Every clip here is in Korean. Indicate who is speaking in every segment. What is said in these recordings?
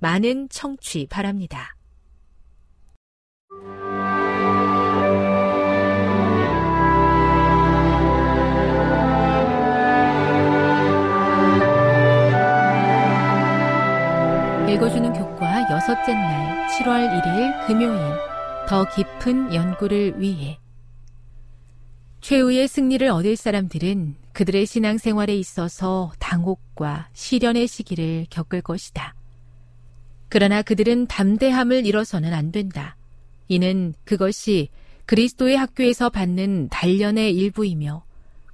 Speaker 1: 많은 청취 바랍니다. 읽어주는 교과 여섯째 날 7월 1일 금요일 더 깊은 연구를 위해 최후의 승리를 얻을 사람들은 그들의 신앙생활에 있어서 당혹과 시련의 시기를 겪을 것이다. 그러나 그들은 담대함을 잃어서는 안 된다. 이는 그것이 그리스도의 학교에서 받는 단련의 일부이며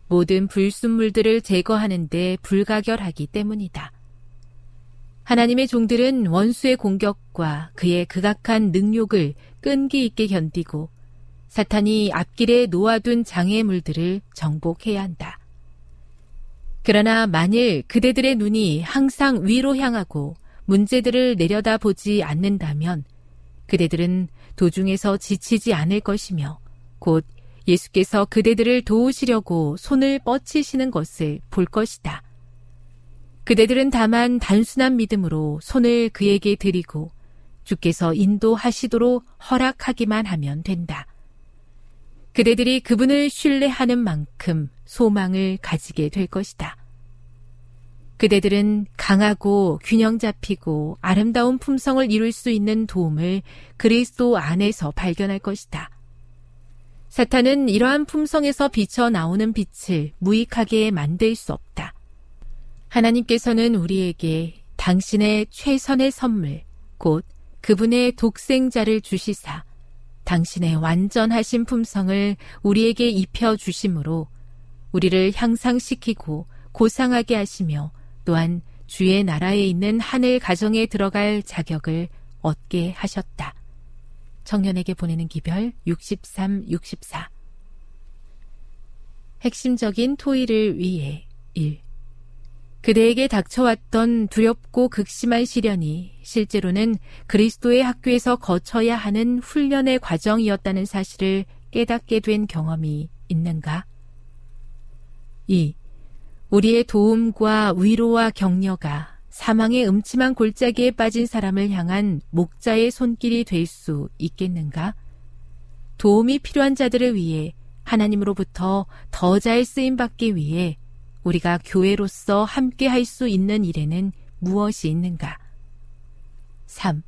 Speaker 1: 모든 불순물들을 제거하는 데 불가결하기 때문이다. 하나님의 종들은 원수의 공격과 그의 극악한 능욕을 끈기 있게 견디고 사탄이 앞길에 놓아둔 장애물들을 정복해야 한다. 그러나 만일 그대들의 눈이 항상 위로 향하고 문제들을 내려다 보지 않는다면 그대들은 도중에서 지치지 않을 것이며 곧 예수께서 그대들을 도우시려고 손을 뻗치시는 것을 볼 것이다. 그대들은 다만 단순한 믿음으로 손을 그에게 드리고 주께서 인도하시도록 허락하기만 하면 된다. 그대들이 그분을 신뢰하는 만큼 소망을 가지게 될 것이다. 그대들은 강하고 균형 잡히고 아름다운 품성을 이룰 수 있는 도움을 그리스도 안에서 발견할 것이다. 사탄은 이러한 품성에서 비쳐 나오는 빛을 무익하게 만들 수 없다. 하나님께서는 우리에게 당신의 최선의 선물, 곧 그분의 독생자를 주시사 당신의 완전하신 품성을 우리에게 입혀 주심으로 우리를 향상시키고 고상하게 하시며 또한 주의 나라에 있는 하늘 가정에 들어갈 자격을 얻게 하셨다. 청년에게 보내는 기별 63, 64 핵심적인 토의를 위해 1. 그대에게 닥쳐왔던 두렵고 극심한 시련이 실제로는 그리스도의 학교에서 거쳐야 하는 훈련의 과정이었다는 사실을 깨닫게 된 경험이 있는가? 2. 우리의 도움과 위로와 격려가 사망의 음침한 골짜기에 빠진 사람을 향한 목자의 손길이 될 수 있겠는가? 도움이 필요한 자들을 위해 하나님으로부터 더 잘 쓰임 받기 위해 우리가 교회로서 함께 할 수 있는 일에는 무엇이 있는가? 3.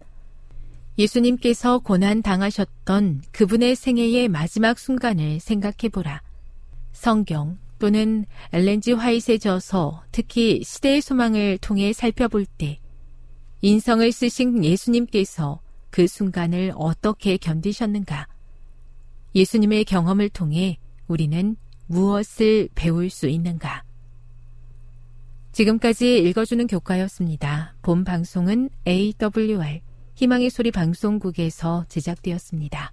Speaker 1: 예수님께서 고난 당하셨던 그분의 생애의 마지막 순간을 생각해 보라. 성경 또는 엘렌지 화이트의 저서, 특히 시대의 소망을 통해 살펴볼 때 인성을 쓰신 예수님께서 그 순간을 어떻게 견디셨는가? 예수님의 경험을 통해 우리는 무엇을 배울 수 있는가? 지금까지 읽어주는 교과였습니다. 본 방송은 AWR 희망의 소리 방송국에서 제작되었습니다.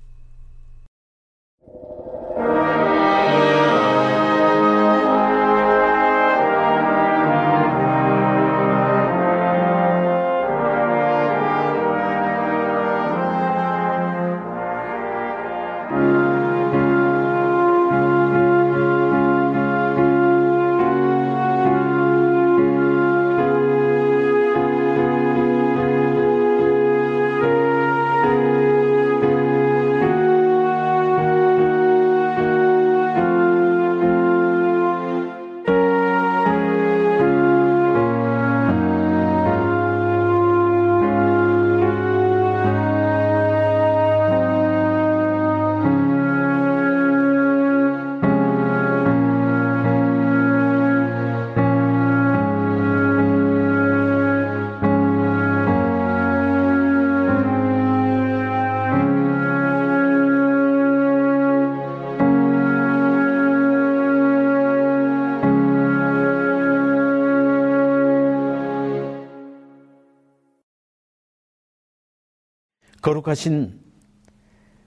Speaker 2: 거룩하신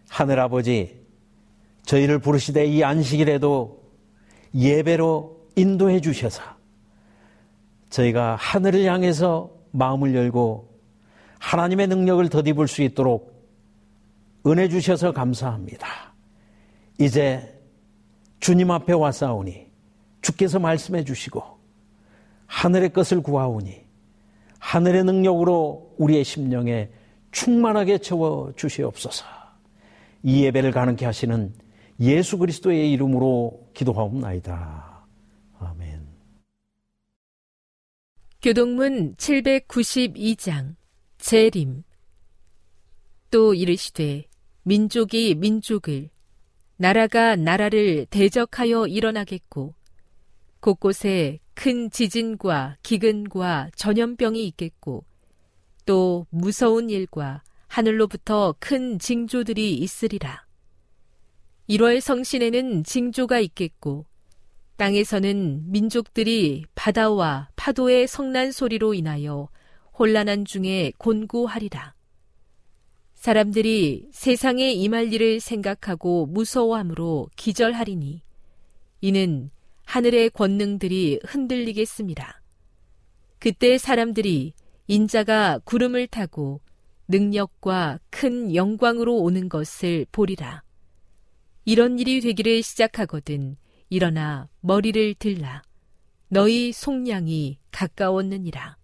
Speaker 2: 하늘 아버지, 저희를 부르시되 이 안식일에도 예배로 인도해 주셔서 저희가 하늘을 향해서 마음을 열고 하나님의 능력을 덧입을 수 있도록 은혜 주셔서 감사합니다. 이제 주님 앞에 왔사오니 주께서 말씀해 주시고 하늘의 것을 구하오니 하늘의 능력으로 우리의 심령에 충만하게 채워 주시옵소서. 이 예배를 가능케 하시는 예수 그리스도의 이름으로 기도하옵나이다. 아멘.
Speaker 1: 교동문 792장 재림 또 이르시되 민족이 민족을 나라가 나라를 대적하여 일어나겠고 곳곳에 큰 지진과 기근과 전염병이 있겠고 또 무서운 일과 하늘로부터 큰 징조들이 있으리라. 1월 성신에는 징조가 있겠고 땅에서는 민족들이 바다와 파도의 성난 소리로 인하여 혼란한 중에 곤고하리라. 사람들이 세상에 임할 일을 생각하고 무서워함으로 기절하리니 이는 하늘의 권능들이 흔들리겠습니다. 그때 사람들이 인자가 구름을 타고 능력과 큰 영광으로 오는 것을 보리라. 이런 일이 되기를 시작하거든 일어나 머리를 들라. 너희 속량이 가까웠느니라.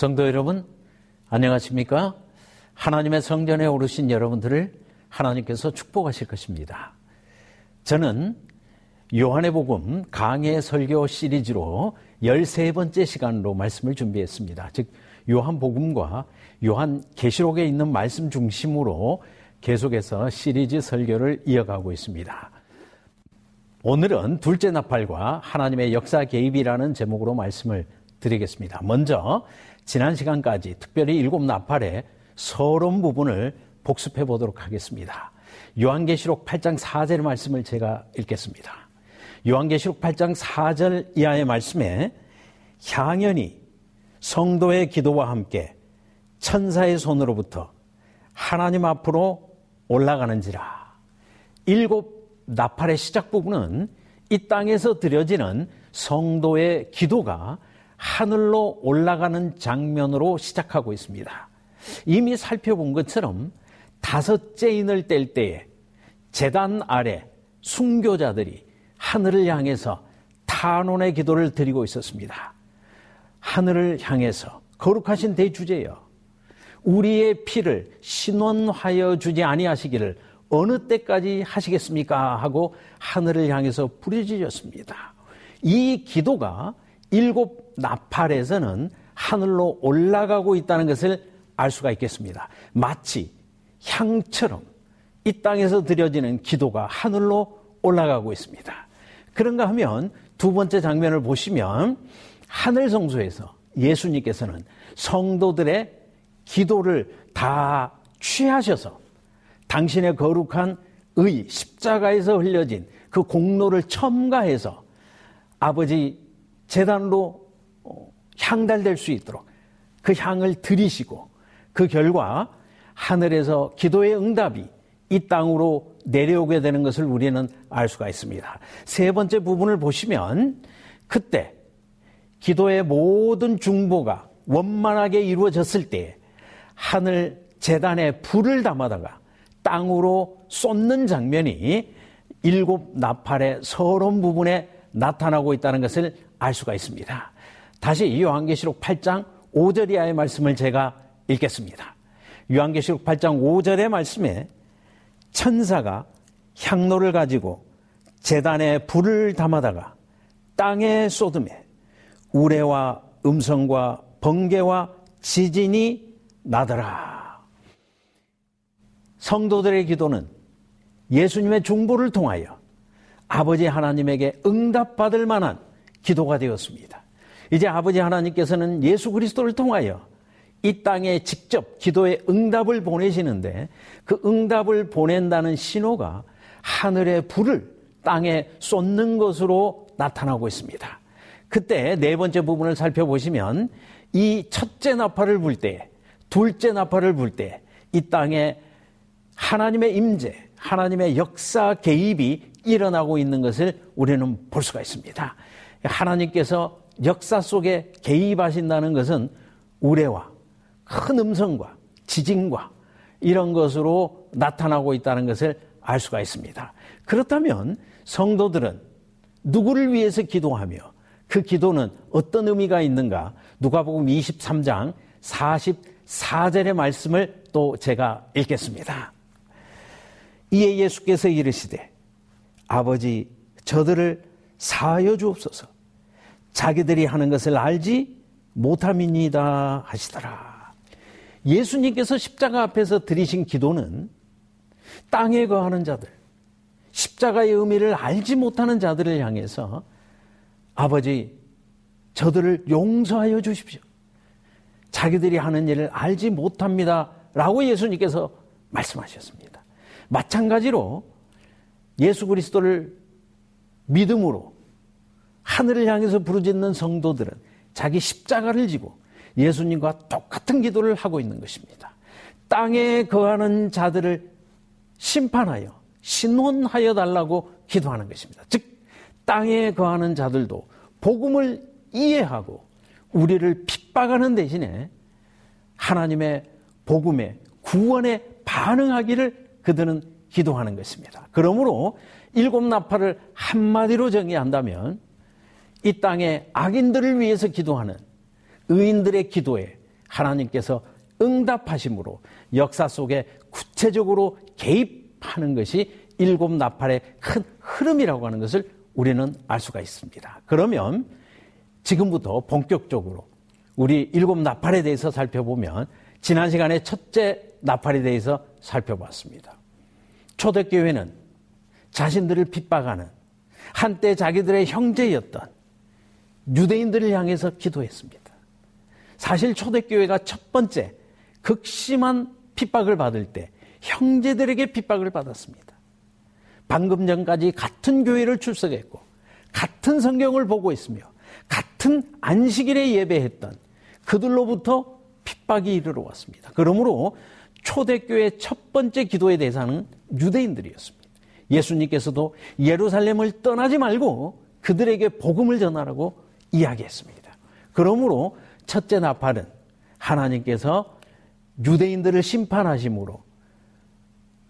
Speaker 2: 성도 여러분, 안녕하십니까? 하나님의 성전에 오르신 여러분들을 하나님께서 축복하실 것입니다. 저는 요한의 복음 강해 설교 시리즈로 13번째 시간으로 말씀을 준비했습니다. 즉, 요한 복음과 요한 계시록에 있는 말씀 중심으로 계속해서 시리즈 설교를 이어가고 있습니다. 오늘은 둘째 나팔과 하나님의 역사 개입이라는 제목으로 말씀을 드리겠습니다. 먼저 지난 시간까지 특별히 일곱 나팔의 서론 부분을 복습해 보도록 하겠습니다. 요한계시록 8장 4절의 말씀을 제가 읽겠습니다. 요한계시록 8장 4절 이하의 말씀에 향연이 성도의 기도와 함께 천사의 손으로부터 하나님 앞으로 올라가는지라. 일곱 나팔의 시작 부분은 이 땅에서 드려지는 성도의 기도가 하늘로 올라가는 장면으로 시작하고 있습니다. 이미 살펴본 것처럼 다섯째 인을 뗄 때에 재단 아래 순교자들이 하늘을 향해서 탄원의 기도를 드리고 있었습니다. 하늘을 향해서 거룩하신 대주제여 우리의 피를 신원하여 주지 아니하시기를 어느 때까지 하시겠습니까? 하고 하늘을 향해서 부르짖었습니다. 이 기도가 일곱 나팔에서는 하늘로 올라가고 있다는 것을 알 수가 있겠습니다. 마치 향처럼 이 땅에서 드려지는 기도가 하늘로 올라가고 있습니다. 그런가 하면 두 번째 장면을 보시면 하늘 성소에서 예수님께서는 성도들의 기도를 다 취하셔서 당신의 거룩한 의 십자가에서 흘려진 그 공로를 첨가해서 아버지 재단으로 어, 향달될 수 있도록 그 향을 들이시고 그 결과 하늘에서 기도의 응답이 이 땅으로 내려오게 되는 것을 우리는 알 수가 있습니다. 세 번째 부분을 보시면 그때 기도의 모든 중보가 원만하게 이루어졌을 때 하늘 재단에 불을 담아다가 땅으로 쏟는 장면이 일곱 나팔의 서론 부분에 나타나고 있다는 것을 알 수가 있습니다. 다시 요한계시록 8장 5절 이하의 말씀을 제가 읽겠습니다. 요한계시록 8장 5절의 말씀에 천사가 향로를 가지고 재단에 불을 담아다가 땅에 쏟음에 우레와 음성과 번개와 지진이 나더라. 성도들의 기도는 예수님의 중보를 통하여 아버지 하나님에게 응답받을 만한 기도가 되었습니다. 이제 아버지 하나님께서는 예수 그리스도를 통하여 이 땅에 직접 기도의 응답을 보내시는데 그 응답을 보낸다는 신호가 하늘의 불을 땅에 쏟는 것으로 나타나고 있습니다. 그때 네 번째 부분을 살펴보시면 이 첫째 나팔을 불 때, 둘째 나팔을 불 때 이 땅에 하나님의 임재, 하나님의 역사 개입이 일어나고 있는 것을 우리는 볼 수가 있습니다. 하나님께서 역사 속에 개입하신다는 것은 우레와 큰 음성과 지진과 이런 것으로 나타나고 있다는 것을 알 수가 있습니다. 그렇다면 성도들은 누구를 위해서 기도하며 그 기도는 어떤 의미가 있는가? 누가복음 23장 44절의 말씀을 또 제가 읽겠습니다. 이에 예수께서 이르시되 아버지 저들을 사하여 주옵소서 자기들이 하는 것을 알지 못함이니다 하시더라. 예수님께서 십자가 앞에서 드리신 기도는 땅에 거하는 자들, 십자가의 의미를 알지 못하는 자들을 향해서 아버지, 저들을 용서하여 주십시오. 자기들이 하는 일을 알지 못합니다. 라고 예수님께서 말씀하셨습니다. 마찬가지로 예수 그리스도를 믿음으로 하늘을 향해서 부르짖는 성도들은 자기 십자가를 지고 예수님과 똑같은 기도를 하고 있는 것입니다. 땅에 거하는 자들을 심판하여 신원하여 달라고 기도하는 것입니다. 즉 땅에 거하는 자들도 복음을 이해하고 우리를 핍박하는 대신에 하나님의 복음의 구원에 반응하기를 그들은 기도하는 것입니다. 그러므로 일곱 나팔을 한마디로 정의한다면 이 땅의 악인들을 위해서 기도하는 의인들의 기도에 하나님께서 응답하심으로 역사 속에 구체적으로 개입하는 것이 일곱 나팔의 큰 흐름이라고 하는 것을 우리는 알 수가 있습니다. 그러면 지금부터 본격적으로 우리 일곱 나팔에 대해서 살펴보면 지난 시간에 첫째 나팔에 대해서 살펴봤습니다. 초대교회는 자신들을 핍박하는 한때 자기들의 형제였던 유대인들을 향해서 기도했습니다. 사실 초대교회가 첫 번째 극심한 핍박을 받을 때 형제들에게 핍박을 받았습니다. 방금 전까지 같은 교회를 출석했고 같은 성경을 보고 있으며 같은 안식일에 예배했던 그들로부터 핍박이 이르러 왔습니다. 그러므로 초대교회 첫 번째 기도의 대상은 유대인들이었습니다. 예수님께서도 예루살렘을 떠나지 말고 그들에게 복음을 전하라고 이야기했습니다. 그러므로 첫째 나팔은 하나님께서 유대인들을 심판하심으로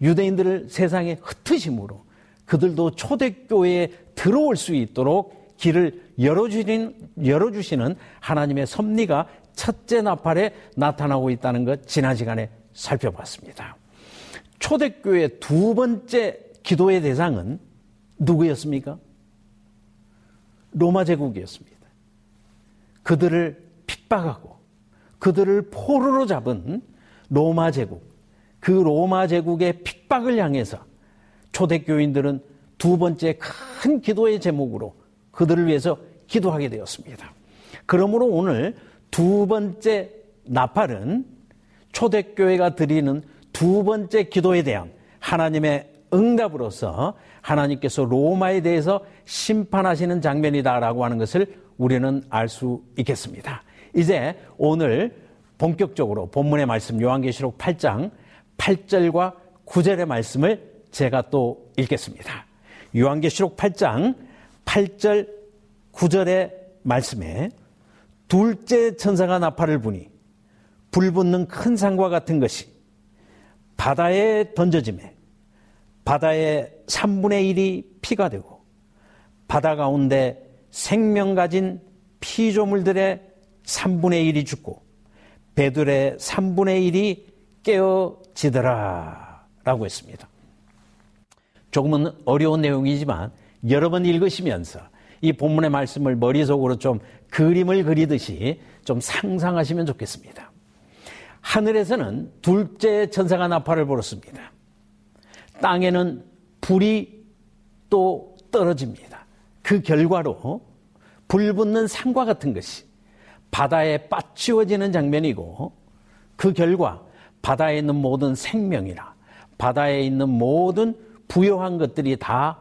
Speaker 2: 유대인들을 세상에 흩으심으로 그들도 초대교회에 들어올 수 있도록 길을 열어주시는, 열어주시는 하나님의 섭리가 첫째 나팔에 나타나고 있다는 것 지난 시간에 살펴봤습니다. 초대교회 두 번째 기도의 대상은 누구였습니까? 로마 제국이었습니다. 그들을 핍박하고 그들을 포로로 잡은 로마 제국, 그 로마 제국의 핍박을 향해서 초대교인들은 두 번째 큰 기도의 제목으로 그들을 위해서 기도하게 되었습니다. 그러므로 오늘 두 번째 나팔은 초대교회가 드리는 두 번째 기도에 대한 하나님의 응답으로서 하나님께서 로마에 대해서 심판하시는 장면이다라고 하는 것을 우리는 알 수 있겠습니다. 이제 오늘 본격적으로 본문의 말씀 요한계시록 8장 8절과 9절의 말씀을 제가 또 읽겠습니다. 요한계시록 8장 8절 9절의 말씀에 둘째 천사가 나팔을 부니 불붙는 큰 산과 같은 것이 바다에 던져짐에 바다의 3분의 1이 피가 되고 바다 가운데 생명 가진 피조물들의 3분의 1이 죽고 배들의 3분의 1이 깨어지더라 라고 했습니다. 조금은 어려운 내용이지만 여러 번 읽으시면서 이 본문의 말씀을 머릿속으로 좀 그림을 그리듯이 좀 상상하시면 좋겠습니다. 하늘에서는 둘째 천사가 나팔을 불었습니다. 땅에는 불이 또 떨어집니다. 그 결과로 불 붙는 산과 같은 것이 바다에 빠치워지는 장면이고 그 결과 바다에 있는 모든 생명이나 바다에 있는 모든 부여한 것들이 다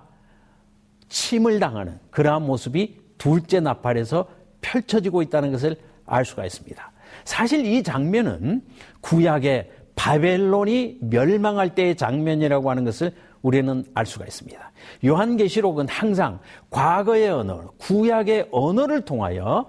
Speaker 2: 침을 당하는 그러한 모습이 둘째 나팔에서 펼쳐지고 있다는 것을 알 수가 있습니다. 사실 이 장면은 구약의 바벨론이 멸망할 때의 장면이라고 하는 것을 우리는 알 수가 있습니다. 요한계시록은 항상 과거의 언어, 구약의 언어를 통하여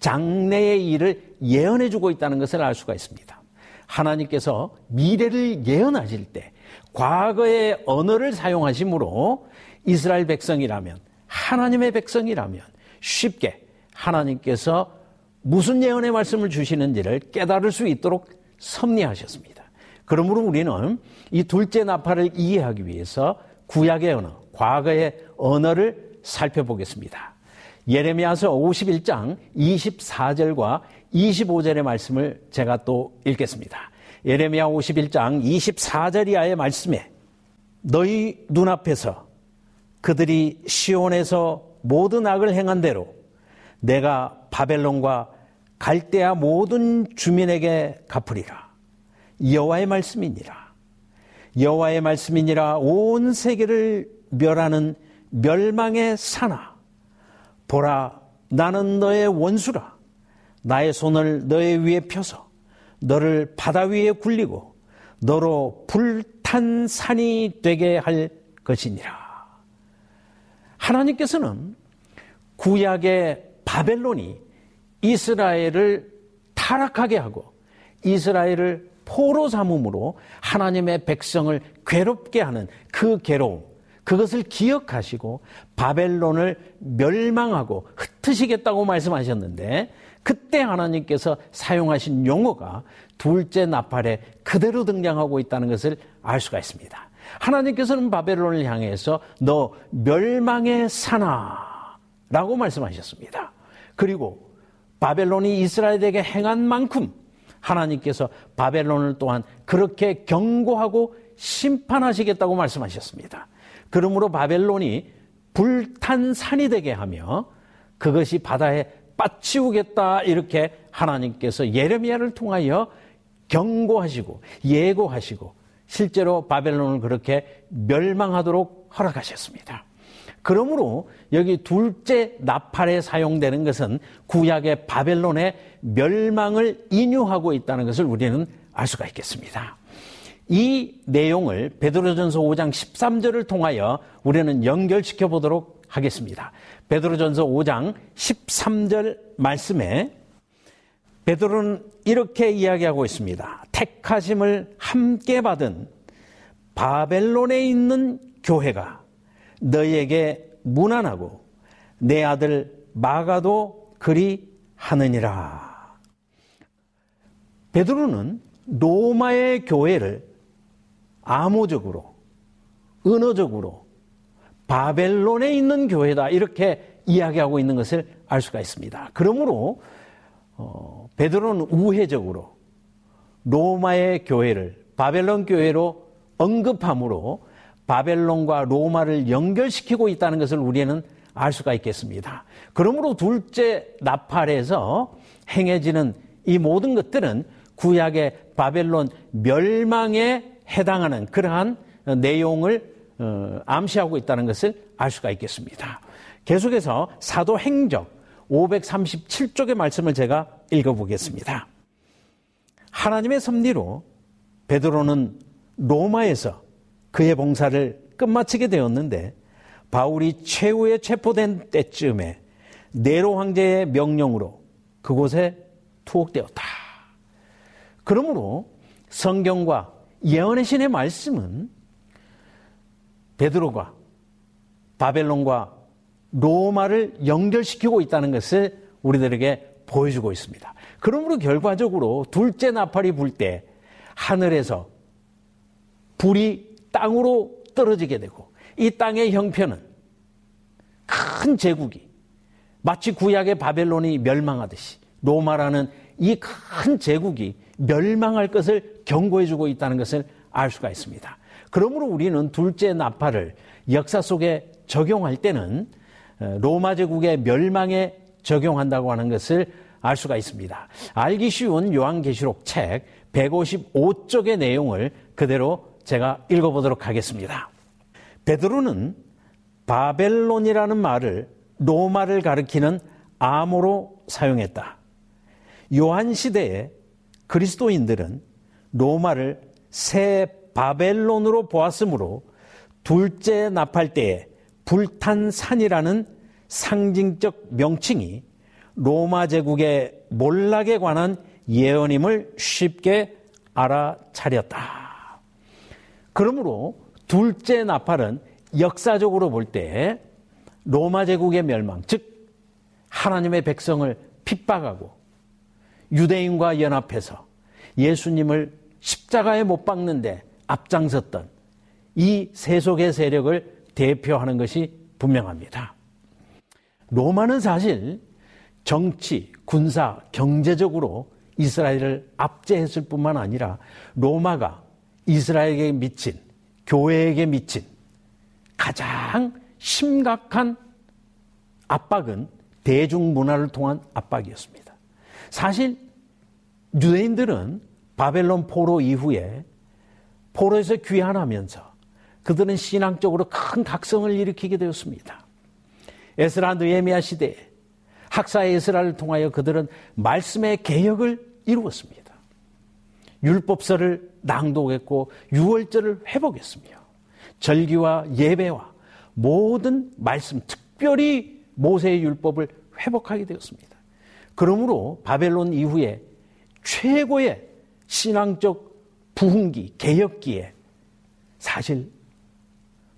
Speaker 2: 장래의 일을 예언해 주고 있다는 것을 알 수가 있습니다. 하나님께서 미래를 예언하실 때 과거의 언어를 사용하시므로 이스라엘 백성이라면 하나님의 백성이라면 쉽게 하나님께서 무슨 예언의 말씀을 주시는지를 깨달을 수 있도록 섭리하셨습니다. 그러므로 우리는 이 둘째 나팔을 이해하기 위해서 구약의 언어, 과거의 언어를 살펴보겠습니다. 예레미야서 51장 24절과 25절의 말씀을 제가 또 읽겠습니다. 예레미야 51장 24절 이하의 말씀에 너희 눈앞에서 그들이 시온에서 모든 악을 행한 대로 내가 바벨론과 갈대아 모든 주민에게 갚으리라. 여호와의 말씀이니라. 여호와의 말씀이니라 온 세계를 멸하는 멸망의 사나. 보라, 나는 너의 원수라. 나의 손을 너의 위에 펴서 너를 바다 위에 굴리고 너로 불탄 산이 되게 할 것이니라. 하나님께서는 구약의 바벨론이 이스라엘을 타락하게 하고 이스라엘을 포로 삼음으로 하나님의 백성을 괴롭게 하는 그 괴로움, 그것을 기억하시고 바벨론을 멸망하고 흩으시겠다고 말씀하셨는데 그때 하나님께서 사용하신 용어가 둘째 나팔에 그대로 등장하고 있다는 것을 알 수가 있습니다. 하나님께서는 바벨론을 향해서 너 멸망의 사나 라고 말씀하셨습니다. 그리고 바벨론이 이스라엘에게 행한 만큼 하나님께서 바벨론을 또한 그렇게 경고하고 심판하시겠다고 말씀하셨습니다. 그러므로 바벨론이 불탄 산이 되게 하며 그것이 바다에 빠치우겠다 이렇게 하나님께서 예레미야를 통하여 경고하시고 예고하시고 실제로 바벨론을 그렇게 멸망하도록 허락하셨습니다. 그러므로 여기 둘째 나팔에 사용되는 것은 구약의 바벨론의 멸망을 인유하고 있다는 것을 우리는 알 수가 있겠습니다. 이 내용을 베드로전서 5장 13절을 통하여 우리는 연결시켜 보도록 하겠습니다. 베드로전서 5장 13절 말씀에 베드로는 이렇게 이야기하고 있습니다. 택하심을 함께 받은 바벨론에 있는 교회가 너희에게 무난하고 내 아들 마가도 그리 하느니라. 베드로는 로마의 교회를 암호적으로 은어적으로 바벨론에 있는 교회다 이렇게 이야기하고 있는 것을 알 수가 있습니다. 그러므로 어, 베드로는 우회적으로 로마의 교회를 바벨론 교회로 언급함으로 바벨론과 로마를 연결시키고 있다는 것을 우리는 알 수가 있겠습니다. 그러므로 둘째 나팔에서 행해지는 이 모든 것들은 구약의 바벨론 멸망에 해당하는 그러한 내용을 어, 암시하고 있다는 것을 알 수가 있겠습니다. 계속해서 사도행적 537쪽의 말씀을 제가 읽어보겠습니다. 하나님의 섭리로 베드로는 로마에서 그의 봉사를 끝마치게 되었는데 바울이 최후에 체포된 때쯤에 네로 황제의 명령으로 그곳에 투옥되었다. 그러므로 성경과 예언의 신의 말씀은 베드로가 바벨론과 로마를 연결시키고 있다는 것을 우리들에게 보여주고 있습니다. 그러므로 결과적으로 둘째 나팔이 불 때 하늘에서 불이 땅으로 떨어지게 되고 이 땅의 형편은 큰 제국이 마치 구약의 바벨론이 멸망하듯이 로마라는 이 큰 제국이 멸망할 것을 경고해 주고 있다는 것을 알 수가 있습니다. 그러므로 우리는 둘째 나팔을 역사 속에 적용할 때는 어, 로마 제국의 멸망에 적용한다고 하는 것을 알 수가 있습니다. 알기 쉬운 요한계시록 책 155쪽의 내용을 그대로 제가 읽어보도록 하겠습니다. 베드로는 바벨론이라는 말을 로마를 가리키는 암호로 사용했다. 요한 시대에 그리스도인들은 로마를 새 바벨론으로 보았으므로 둘째 나팔 때에 불탄 산이라는 상징적 명칭이 로마 제국의 몰락에 관한 예언임을 쉽게 알아차렸다. 그러므로 둘째 나팔은 역사적으로 볼 때 로마 제국의 멸망, 즉 하나님의 백성을 핍박하고 유대인과 연합해서 예수님을 십자가에 못 박는데 앞장섰던 이 세속의 세력을 대표하는 것이 분명합니다. 로마는 사실 정치, 군사, 경제적으로 이스라엘을 압제했을 뿐만 아니라 로마가 이스라엘에게 미친, 교회에게 미친 가장 심각한 압박은 대중문화를 통한 압박이었습니다. 사실 유대인들은 바벨론 포로 이후에 포로에서 귀환하면서 그들은 신앙적으로 큰 각성을 일으키게 되었습니다. 에스라 느에미아 시대에 학사의 에스라를 통하여 그들은 말씀의 개혁을 이루었습니다. 율법서를 낭독했고 유월절을 회복했으며 절기와 예배와 모든 말씀, 특별히 모세의 율법을 회복하게 되었습니다. 그러므로 바벨론 이후에 최고의 신앙적 부흥기, 개혁기에 사실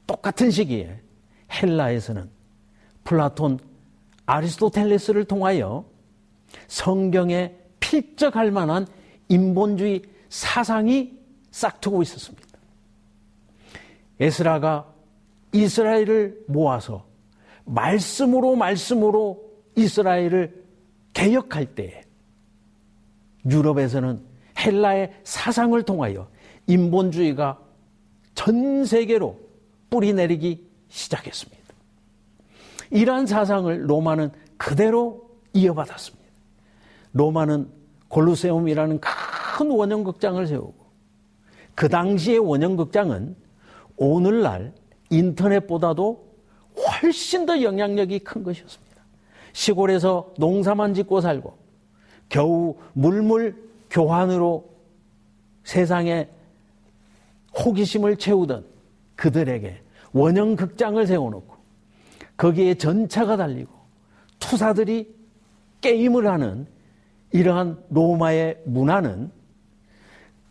Speaker 2: 똑같은 시기에 헬라에서는 플라톤, 아리스토텔레스를 통하여 성경에 필적할 만한 인본주의 사상이 싹트고 있었습니다. 에스라가 이스라엘을 모아서 말씀으로 말씀으로 이스라엘을 개혁할 때 유럽에서는 헬라의 사상을 통하여 인본주의가 전 세계로 뿌리 내리기 시작했습니다. 이러한 사상을 로마는 그대로 이어받았습니다. 로마는 골루세움이라는 큰 원형극장을 세우고 그 당시의 원형극장은 오늘날 인터넷보다도 훨씬 더 영향력이 큰 것이었습니다. 시골에서 농사만 짓고 살고 겨우 물물 교환으로 세상에 호기심을 채우던 그들에게 원형 극장을 세워놓고 거기에 전차가 달리고 투사들이 게임을 하는 이러한 로마의 문화는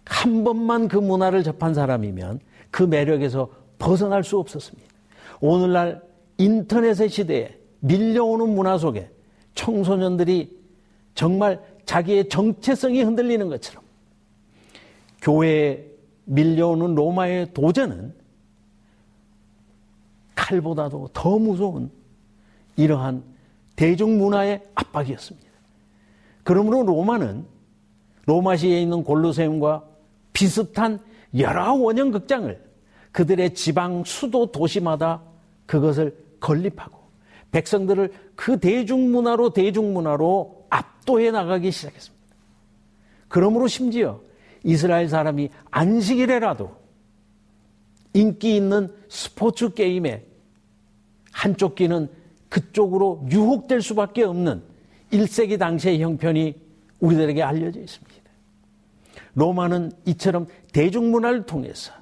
Speaker 2: 한 번만 그 문화를 접한 사람이면 그 매력에서 벗어날 수 없었습니다. 오늘날 인터넷의 시대에 밀려오는 문화 속에 청소년들이 정말 자기의 정체성이 흔들리는 것처럼 교회에 밀려오는 로마의 도전은 칼보다도 더 무서운 이러한 대중문화의 압박이었습니다. 그러므로 로마는 로마시에 있는 골로세움과 비슷한 여러 원형 극장을 그들의 지방 수도 도시마다 그것을 건립하고 백성들을 그 대중문화로 대중문화로 압도해 나가기 시작했습니다. 그러므로 심지어 이스라엘 사람이 안식일에라도 인기 있는 스포츠 게임에 한쪽 귀는 그쪽으로 유혹될 수밖에 없는 1세기 당시의 형편이 우리들에게 알려져 있습니다. 로마는 이처럼 대중문화를 통해서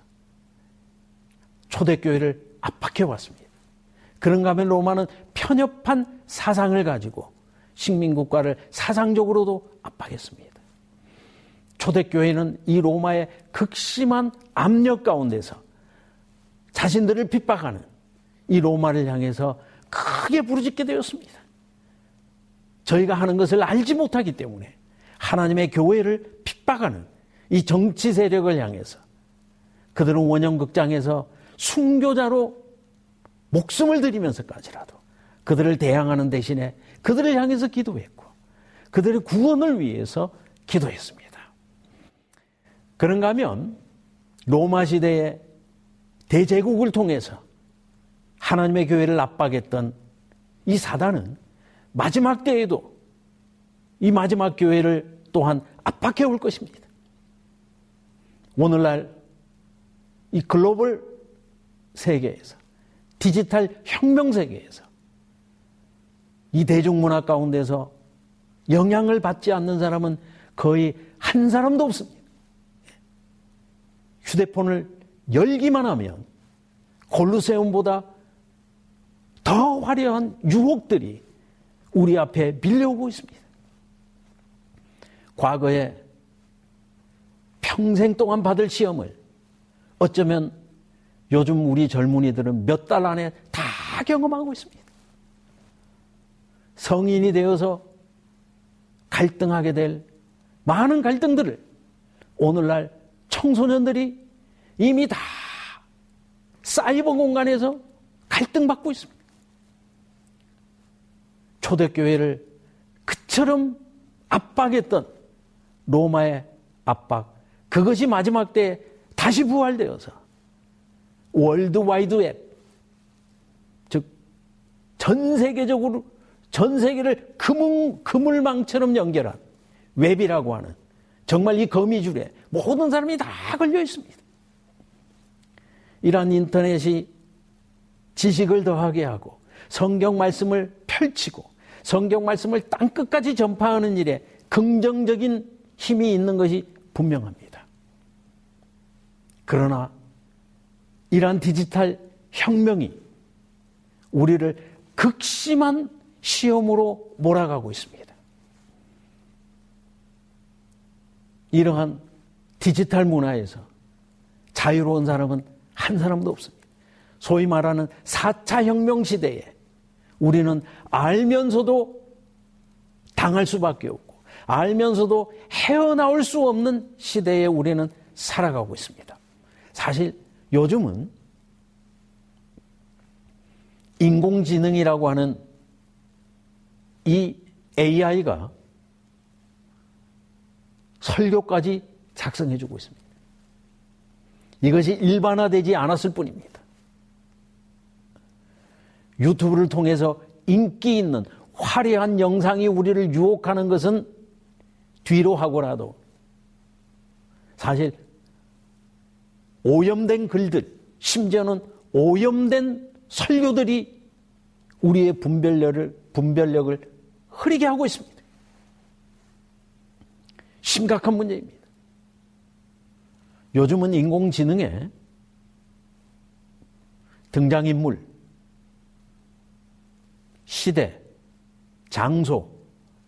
Speaker 2: 초대교회를 압박해 왔습니다. 그런가 하면 로마는 편협한 사상을 가지고 식민국가를 사상적으로도 압박했습니다. 초대교회는 이 로마의 극심한 압력 가운데서 자신들을 핍박하는 이 로마를 향해서 크게 부르짖게 되었습니다. 저희가 하는 것을 알지 못하기 때문에 하나님의 교회를 핍박하는 이 정치 세력을 향해서 그들은 원형극장에서 순교자로 목숨을 들이면서까지라도 그들을 대항하는 대신에 그들을 향해서 기도했고 그들의 구원을 위해서 기도했습니다. 그런가 하면 로마 시대의 대제국을 통해서 하나님의 교회를 압박했던 이 사단은 마지막 때에도 이 마지막 교회를 또한 압박해 올 것입니다. 오늘날 이 글로벌 세계에서 디지털 혁명 세계에서 이 대중문화 가운데서 영향을 받지 않는 사람은 거의 한 사람도 없습니다. 휴대폰을 열기만 하면 골루세움보다 더 화려한 유혹들이 우리 앞에 밀려오고 있습니다. 과거에 평생 동안 받을 시험을 어쩌면 요즘 우리 젊은이들은 몇 달 안에 다 경험하고 있습니다. 성인이 되어서 갈등하게 될 많은 갈등들을 오늘날 청소년들이 이미 다 사이버 공간에서 갈등받고 있습니다. 초대교회를 그처럼 압박했던 로마의 압박, 그것이 마지막 때 다시 부활되어서 월드와이드 웹, 즉, 전 세계적으로, 전 세계를 그물, 그물망처럼 연결한 웹이라고 하는 정말 이 거미줄에 모든 사람이 다 걸려 있습니다. 이러한 인터넷이 지식을 더하게 하고 성경 말씀을 펼치고 성경 말씀을 땅끝까지 전파하는 일에 긍정적인 힘이 있는 것이 분명합니다. 그러나 이러한 디지털 혁명이 우리를 극심한 시험으로 몰아가고 있습니다. 이러한 디지털 문화에서 자유로운 사람은 한 사람도 없습니다. 소위 말하는 4차 혁명 시대에 우리는 알면서도 당할 수밖에 없고 알면서도 헤어나올 수 없는 시대에 우리는 살아가고 있습니다. 사실 요즘은 인공지능이라고 하는 이 AI가 설교까지 작성해주고 있습니다. 이것이 일반화되지 않았을 뿐입니다. 유튜브를 통해서 인기 있는 화려한 영상이 우리를 유혹하는 것은 뒤로 하고라도 사실 오염된 글들, 심지어는 오염된 설교들이 우리의 분별력을, 분별력을 흐리게 하고 있습니다. 심각한 문제입니다. 요즘은 인공지능에 등장인물, 시대, 장소,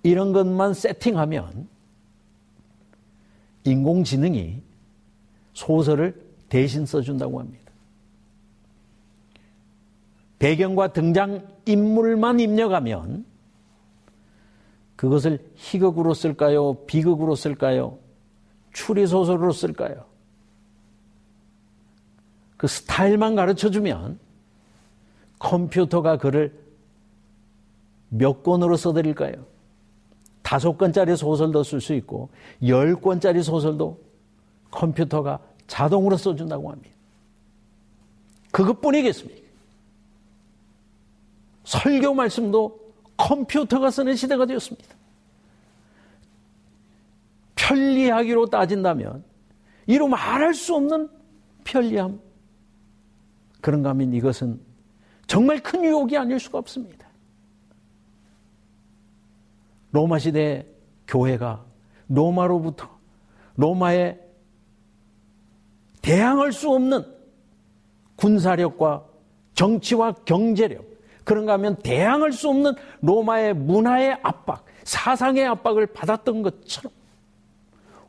Speaker 2: 이런 것만 세팅하면 인공지능이 소설을 대신 써준다고 합니다. 배경과 등장 인물만 입력하면 그것을 희극으로 쓸까요? 비극으로 쓸까요? 추리소설로 쓸까요? 그 스타일만 가르쳐 주면 컴퓨터가 그를 몇 권으로 써드릴까요? 다섯 권짜리 소설도 쓸 수 있고, 열 권짜리 소설도 컴퓨터가 자동으로 써준다고 합니다. 그것뿐이겠습니까? 설교 말씀도 컴퓨터가 쓰는 시대가 되었습니다. 편리하기로 따진다면, 이로 말할 수 없는 편리함. 그런가 하면 이것은 정말 큰 유혹이 아닐 수가 없습니다. 로마 시대 교회가 로마로부터 로마에 대항할 수 없는 군사력과 정치와 경제력, 그런가 하면 대항할 수 없는 로마의 문화의 압박, 사상의 압박을 받았던 것처럼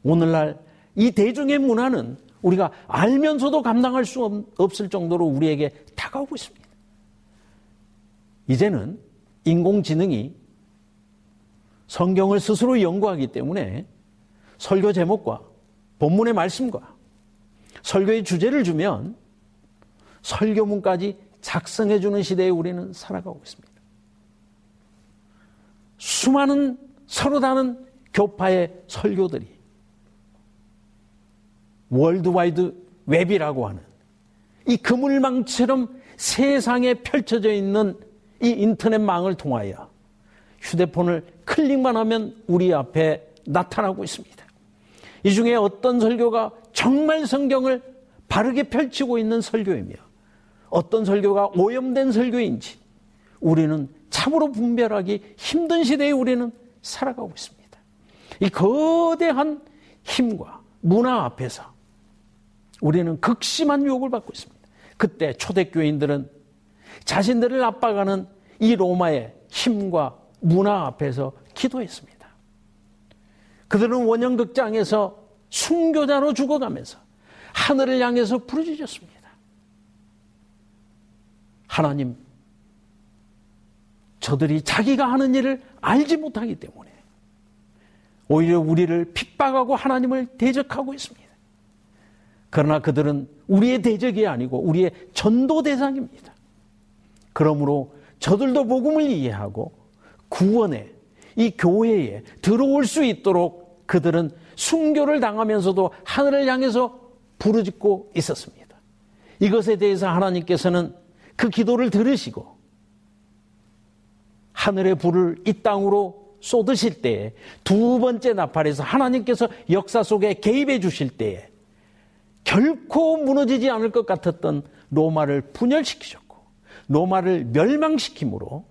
Speaker 2: 오늘날 이 대중의 문화는 우리가 알면서도 감당할 수 없을 정도로 우리에게 다가오고 있습니다. 이제는 인공지능이 성경을 스스로 연구하기 때문에 설교 제목과 본문의 말씀과 설교의 주제를 주면 설교문까지 작성해 주는 시대에 우리는 살아가고 있습니다. 수많은 서로 다른 교파의 설교들이 월드와이드 웹이라고 하는 이 그물망처럼 세상에 펼쳐져 있는 이 인터넷망을 통하여 휴대폰을 클릭만 하면 우리 앞에 나타나고 있습니다. 이 중에 어떤 설교가 정말 성경을 바르게 펼치고 있는 설교이며 어떤 설교가 오염된 설교인지 우리는 참으로 분별하기 힘든 시대에 우리는 살아가고 있습니다. 이 거대한 힘과 문화 앞에서 우리는 극심한 유혹을 받고 있습니다. 그때 초대교인들은 자신들을 압박하는 이 로마의 힘과 문화 앞에서 기도했습니다. 그들은 원형극장에서 순교자로 죽어가면서 하늘을 향해서 부르짖었습니다. 하나님, 저들이 자기가 하는 일을 알지 못하기 때문에 오히려 우리를 핍박하고 하나님을 대적하고 있습니다. 그러나 그들은 우리의 대적이 아니고 우리의 전도 대상입니다. 그러므로 저들도 복음을 이해하고 구원에 이 교회에 들어올 수 있도록 그들은 순교를 당하면서도 하늘을 향해서 부르짖고 있었습니다. 이것에 대해서 하나님께서는 그 기도를 들으시고 하늘의 불을 이 땅으로 쏟으실 때에 두 번째 나팔에서 하나님께서 역사 속에 개입해 주실 때에 결코 무너지지 않을 것 같았던 로마를 분열시키셨고 로마를 멸망시킴으로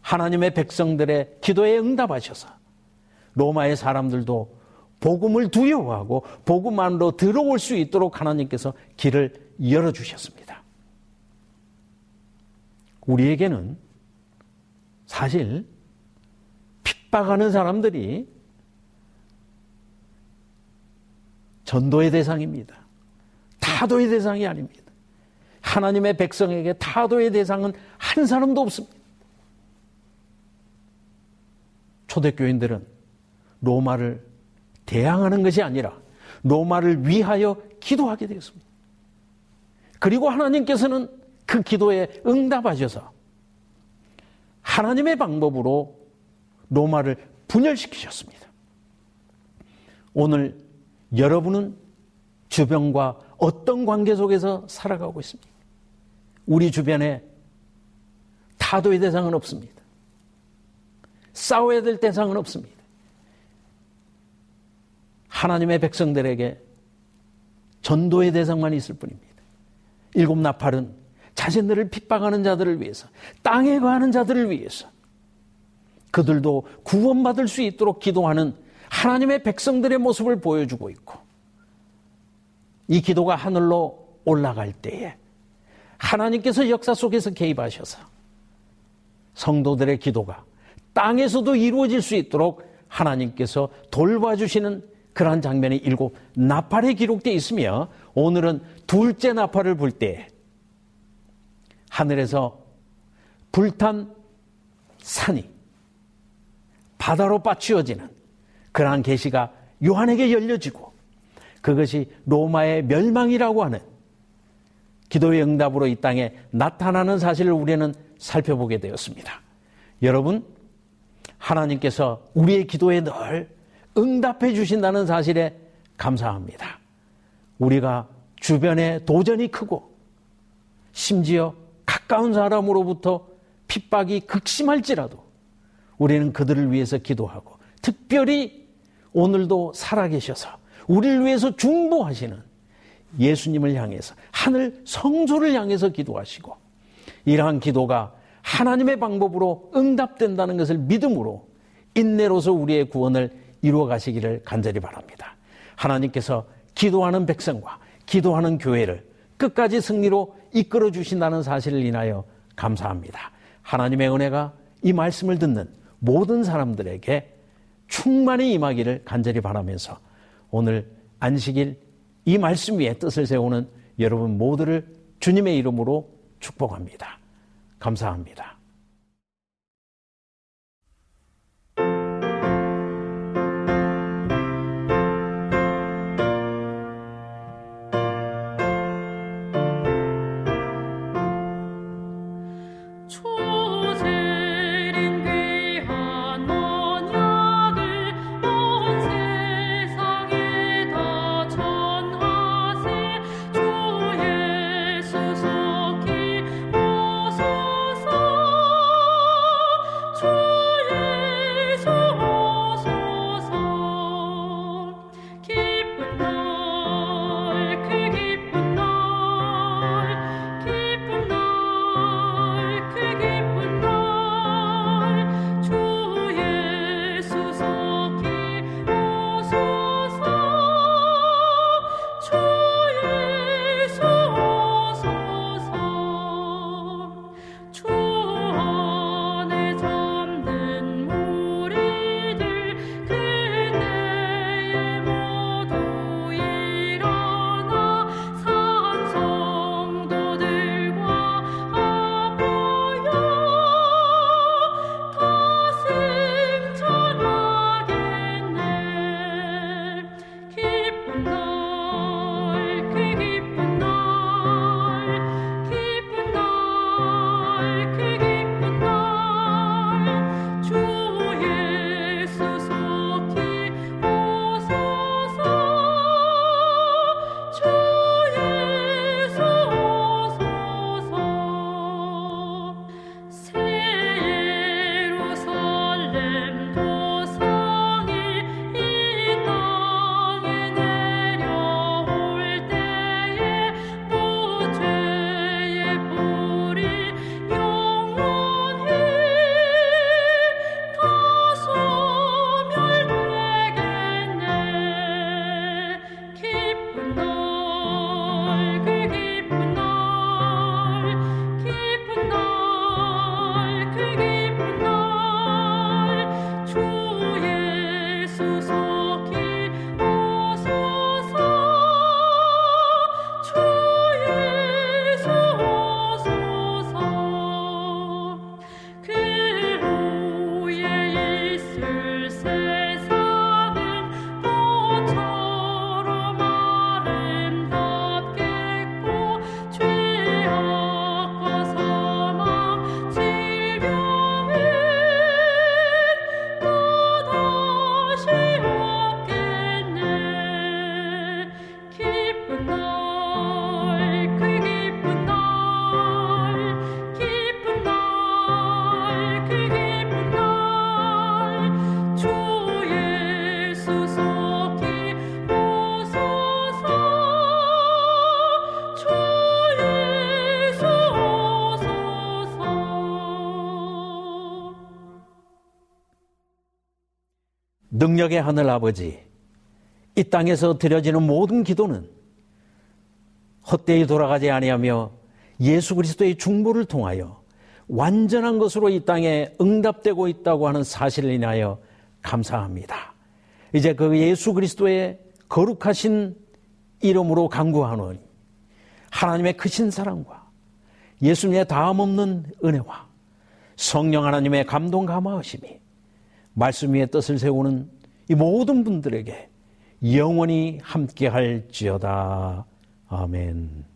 Speaker 2: 하나님의 백성들의 기도에 응답하셔서 로마의 사람들도 복음을 두려워하고 복음 안으로 들어올 수 있도록 하나님께서 길을 열어주셨습니다. 우리에게는 사실 핍박하는 사람들이 전도의 대상입니다. 타도의 대상이 아닙니다. 하나님의 백성에게 타도의 대상은 한 사람도 없습니다. 초대교인들은 로마를 대항하는 것이 아니라 로마를 위하여 기도하게 되었습니다. 그리고 하나님께서는 그 기도에 응답하셔서 하나님의 방법으로 로마를 분열시키셨습니다. 오늘 여러분은 주변과 어떤 관계 속에서 살아가고 있습니까? 우리 주변에 타도의 대상은 없습니다. 싸워야 될 대상은 없습니다. 하나님의 백성들에게 전도의 대상만 있을 뿐입니다. 일곱 나팔은 자신들을 핍박하는 자들을 위해서, 땅에 거하는 자들을 위해서, 그들도 구원받을 수 있도록 기도하는 하나님의 백성들의 모습을 보여주고 있고, 이 기도가 하늘로 올라갈 때에 하나님께서 역사 속에서 개입하셔서 성도들의 기도가 땅에서도 이루어질 수 있도록 하나님께서 돌봐주시는 그러한 장면이 일곱 나팔에 기록되어 있으며 오늘은 둘째 나팔을 불 때 하늘에서 불탄 산이 바다로 빠치어지는 그러한 계시가 요한에게 열려지고 그것이 로마의 멸망이라고 하는 기도의 응답으로 이 땅에 나타나는 사실을 우리는 살펴보게 되었습니다. 여러분, 하나님께서 우리의 기도에 늘 응답해 주신다는 사실에 감사합니다. 우리가 주변에 도전이 크고 심지어 가까운 사람으로부터 핍박이 극심할지라도 우리는 그들을 위해서 기도하고 특별히 오늘도 살아계셔서 우리를 위해서 중보하시는 예수님을 향해서 하늘 성소를 향해서 기도하시고 이러한 기도가 하나님의 방법으로 응답된다는 것을 믿음으로 인내로서 우리의 구원을 이루어 가시기를 간절히 바랍니다. 하나님께서 기도하는 백성과 기도하는 교회를 끝까지 승리로 이끌어 주신다는 사실을 인하여 감사합니다. 하나님의 은혜가 이 말씀을 듣는 모든 사람들에게 충만히 임하기를 간절히 바라면서 오늘 안식일 이 말씀 위에 뜻을 세우는 여러분 모두를 주님의 이름으로 축복합니다. 감사합니다.
Speaker 3: 능력의 하늘 아버지, 이 땅에서 드려지는 모든 기도는 헛되이 돌아가지 아니하며 예수 그리스도의 중보를 통하여 완전한 것으로 이 땅에 응답되고 있다고 하는 사실을 인하여 감사합니다. 이제 그 예수 그리스도의 거룩하신 이름으로 강구하노니 하나님의 크신 사랑과 예수님의 다음 없는 은혜와 성령 하나님의 감동 감화하심이 말씀 위에 뜻을 세우는 이 모든 분들에게 영원히 함께 할지어다. 아멘.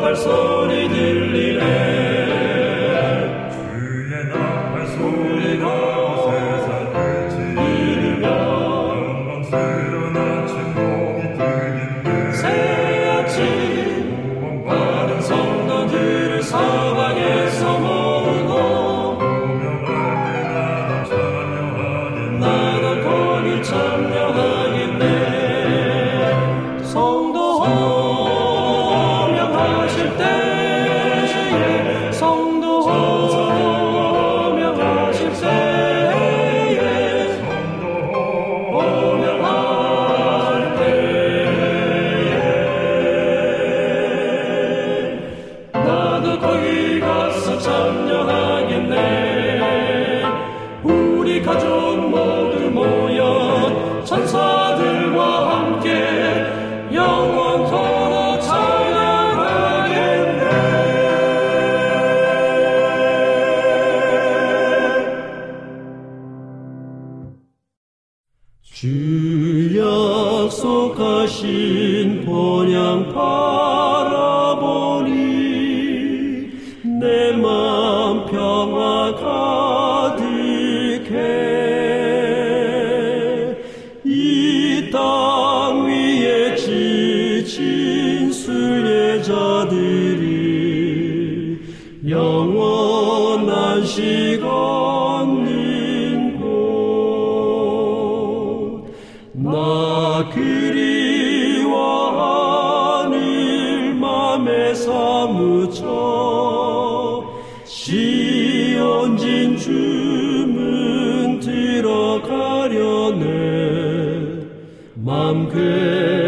Speaker 3: 발손이 들리네. 얹은 주문 들어가려네 맘 괴.